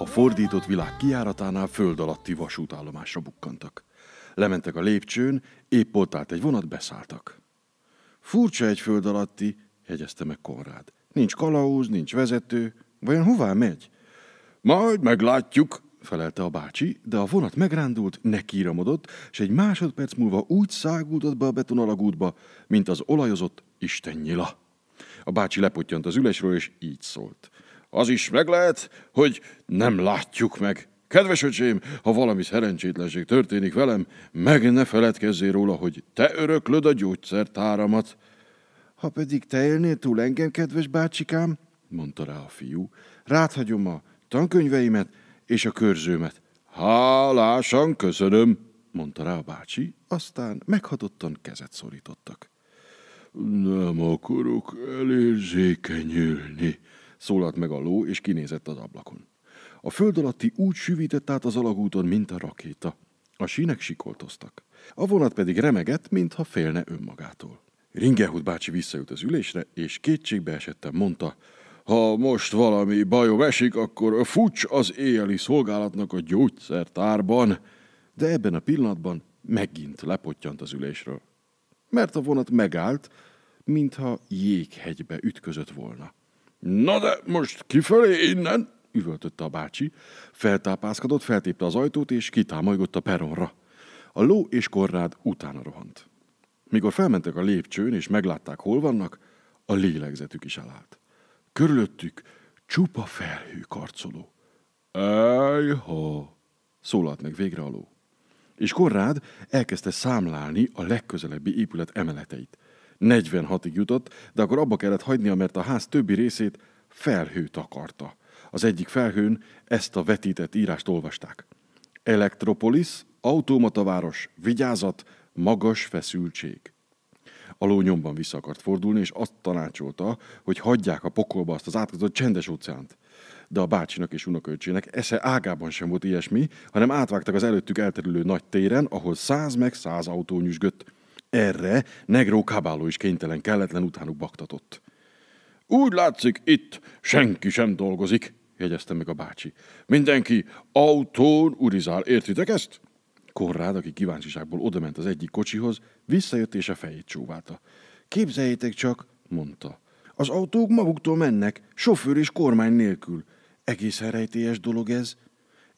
A fordított világ kiáratánál föld alatti vasútállomásra bukkantak. Lementek a lépcsőn, épp ott állt egy vonat, beszálltak. Furcsa egy föld alatti, jegyezte meg Konrád. Nincs kalauz, nincs vezető. Vajon hová megy? Majd meglátjuk, felelte a bácsi, de a vonat megrándult, nekíramodott, és egy másodperc múlva úgy száguldott be a betonalagútba, mint az olajozott istennyila. A bácsi lepottyant az ülésről, és így szólt. Az is meg lehet, hogy nem látjuk meg. Kedves öcsém, ha valami szerencsétlenség történik velem, meg ne feledkezzél róla, hogy te öröklöd a gyógyszertáramat. Ha pedig te élnél túl engem, kedves bácsikám, mondta rá a fiú, ráthagyom a tankönyveimet és a körzőmet. Hálásan köszönöm, mondta rá a bácsi, aztán meghatottan kezet szorítottak. Nem akarok elérzékenyülni, szólalt meg a ló, és kinézett az ablakon. A föld alatti úgy süvített át az alagúton, mint a rakéta. A sínek sikoltoztak. A vonat pedig remegett, mintha félne önmagától. Ringehut bácsi visszajött az ülésre, és kétségbe esettem mondta, ha most valami bajom esik, akkor fucs az éjjeli szolgálatnak a gyógyszertárban. De ebben a pillanatban megint lepottyant az ülésről. Mert a vonat megállt, mintha jéghegybe ütközött volna. Na de most kifelé innen, üvöltötte a bácsi, feltápászkodott, feltépte az ajtót, és kitámolygott a peronra. A ló és korrád utána rohant. Mikor felmentek a lépcsőn, és meglátták, hol vannak, a lélegzetük is elállt. Körülöttük csupa felhő karcoló. Ejha! szólalt meg végre a ló. És Korrád elkezdte számlálni a legközelebbi épület emeleteit. 46-ig jutott, de akkor abba kellett hagynia, mert a ház többi részét felhő takarta. Az egyik felhőn ezt a vetített írást olvasták. Elektropolis, automataváros, vigyázat, magas feszültség. A ló nyomban vissza akart fordulni, és azt tanácsolta, hogy hagyják a pokolba azt az átkozott csendes óceánt. De a bácsinak és unokaöcsének esze ágában sem volt ilyesmi, hanem átvágtak az előttük elterülő nagy téren, ahol száz meg száz autó nyüzsgött. Erre Negró Kabáló is kénytelen kelletlen utánuk baktatott. Úgy látszik, itt senki sem dolgozik, jegyezte meg a bácsi. Mindenki autón urizál, értitek ezt? Konrád, aki kíváncsiságból odament az egyik kocsihoz, visszajött és a fejét csóválta. Képzeljétek csak, mondta. Az autók maguktól mennek, sofőr és kormány nélkül. Egészen rejtélyes dolog ez.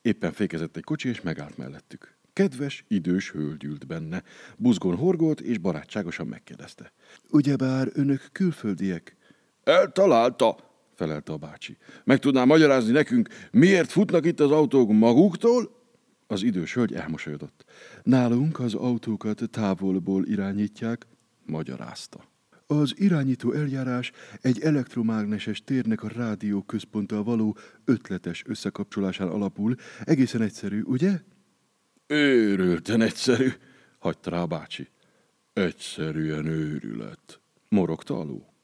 Éppen fékezett egy kocsi, és megállt mellettük. Kedves, idős hölgy ült benne. Buzgón horgolt, és barátságosan megkérdezte. Ugyebár önök külföldiek? Eltalálta, felelte a bácsi. Meg tudná magyarázni nekünk, miért futnak itt az autók maguktól? Az idős hölgy elmosolyodott. Nálunk az autókat távolból irányítják, magyarázta. Az irányító eljárás egy elektromágneses térnek a rádió központtal való ötletes összekapcsolásán alapul. Egészen egyszerű, ugye? Őrülten egyszerű, hagyta rá a bácsi. Egyszerűen őrület, morogta a ló.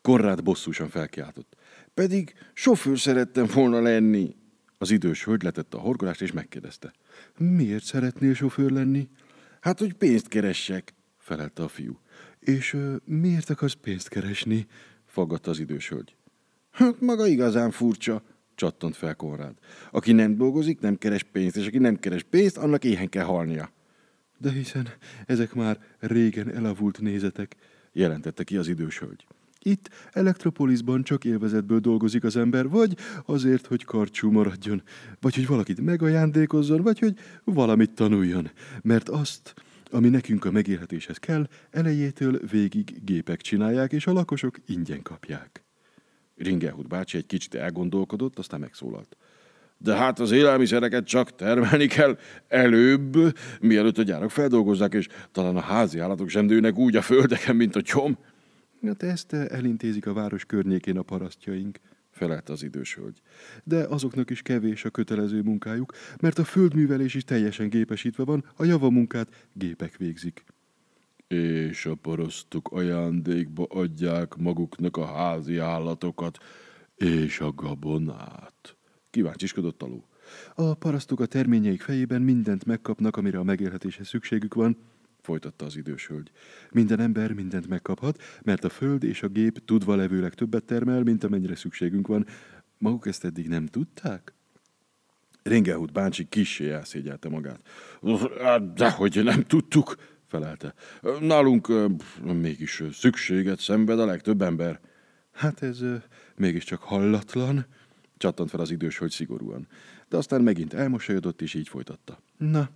Konrád bosszúsan felkiáltott. Pedig sofőr szerettem volna lenni. Az idős hölgy letette a horgolást és megkérdezte. Miért szeretnél sofőr lenni? Hát, hogy pénzt keressek, felelte a fiú. És uh, miért akarsz pénzt keresni? faggatta az idős hölgy. Hát maga igazán furcsa, csattant fel Konrád. Aki nem dolgozik, nem keres pénzt, és aki nem keres pénzt, annak éhen kell halnia. De hiszen ezek már régen elavult nézetek, jelentette ki az idős hölgy. Itt Elektropolisban csak élvezetből dolgozik az ember, vagy azért, hogy karcsú maradjon, vagy hogy valakit megajándékozzon, vagy hogy valamit tanuljon. Mert azt, ami nekünk a megélhetéshez kell, elejétől végig gépek csinálják, és a lakosok ingyen kapják. Ringelhut bácsi egy kicsit elgondolkodott, aztán megszólalt. De hát az élelmiszereket csak termelni kell előbb, mielőtt a gyárak feldolgozzák, és talán a házi állatok sem dőnek úgy a földeken, mint a csom. Hát ezt elintézik a város környékén a parasztjaink, felelte az idős hölgy. De azoknak is kevés a kötelező munkájuk, mert a földművelés is teljesen gépesítve van, a javamunkát gépek végzik. És a parasztok ajándékba adják maguknak a házi állatokat és a gabonát. Kíváncsiskodott alul. A parasztok a terményeik fejében mindent megkapnak, amire a megélhetéshez szükségük van, folytatta az idős hölgy. Minden ember mindent megkaphat, mert a föld és a gép tudva levőleg többet termel, mint amennyire szükségünk van. Maguk ezt eddig nem tudták? Ringehut báncsi kissé elszégyelte magát. Dehogy nem tudtuk, felelte. Nálunk mégis szükséget szenved a legtöbb ember. Hát ez mégiscsak hallatlan, csattant fel az idős hogy szigorúan. De aztán megint elmosolyodott, és így folytatta. Na,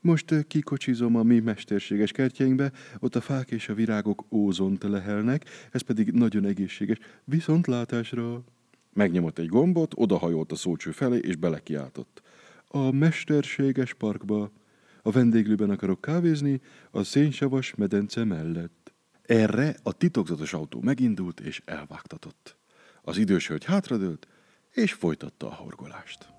most kikocsizom a mi mesterséges kertjeinkbe, ott a fák és a virágok ózont lehelnek, ez pedig nagyon egészséges. Viszontlátásra! Megnyomott egy gombot, odahajolt a szócső felé, és belekiáltott. A mesterséges parkba. A vendéglőben akarok kávézni, a szénsavas medence mellett. Erre a titokzatos autó megindult és elvágtatott. Az idős hölgy hátradőlt, és folytatta a horgolást.